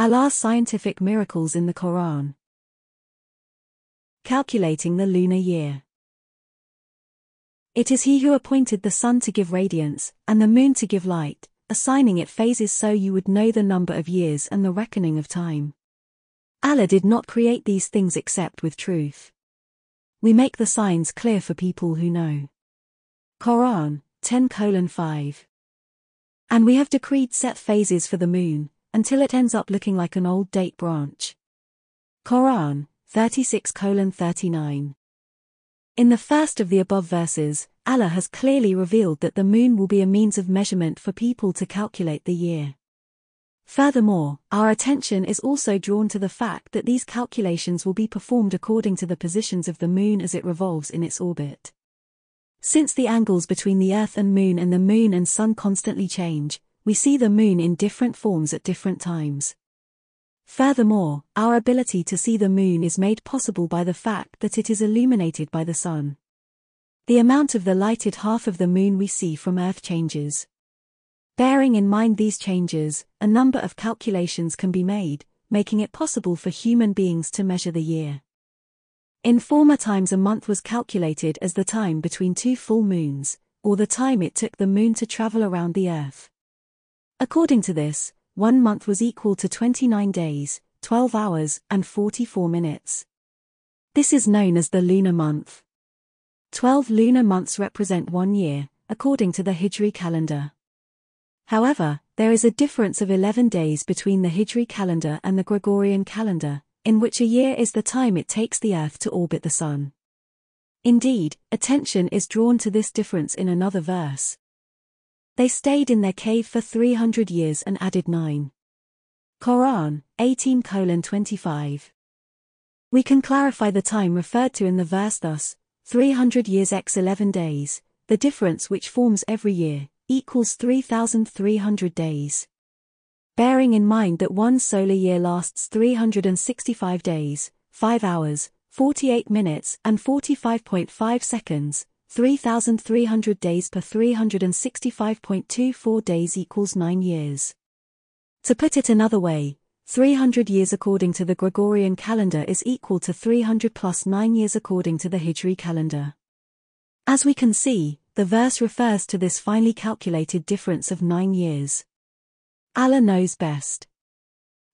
Allah's scientific miracles in the Quran. Calculating the lunar year. It is He who appointed the sun to give radiance, and the moon to give light, assigning it phases so you would know the number of years and the reckoning of time. Allah did not create these things except with truth. We make the signs clear for people who know. Quran 10 5. And we have decreed set phases for the moon, until it ends up looking like an old date branch. Quran 36 39. In the first of the above verses, Allah has clearly revealed that the moon will be a means of measurement for people to calculate the year. Furthermore, our attention is also drawn to the fact that these calculations will be performed according to the positions of the moon as it revolves in its orbit. Since the angles between the Earth and Moon and the Moon and Sun constantly change, we see the Moon in different forms at different times. Furthermore, our ability to see the moon is made possible by the fact that it is illuminated by the sun. The amount of the lighted half of the moon we see from Earth changes. Bearing in mind these changes, a number of calculations can be made, making it possible for human beings to measure the year. In former times a month was calculated as the time between two full moons, or the time it took the moon to travel around the Earth. According to this, one month was equal to 29 days, 12 hours, and 44 minutes. This is known as the lunar month. 12 lunar months represent one year, according to the Hijri calendar. However, there is a difference of 11 days between the Hijri calendar and the Gregorian calendar, in which a year is the time it takes the Earth to orbit the Sun. Indeed, attention is drawn to this difference in another verse. They stayed in their cave for 300 years and added 9. Quran 18 25. We can clarify the time referred to in the verse thus 300 years x 11 days, the difference which forms every year, equals 3,300 days. Bearing in mind that one solar year lasts 365 days, 5 hours, 48 minutes, and 45.5 seconds, 3,300 days per 365.24 days equals 9 years. To put it another way, 300 years according to the Gregorian calendar is equal to 300 plus 9 years according to the Hijri calendar. As we can see, the verse refers to this finely calculated difference of 9 years. Allah knows best.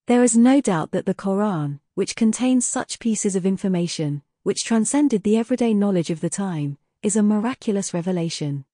There is no doubt that the Quran, which contains such pieces of information, which transcended the everyday knowledge of the time, is a miraculous revelation.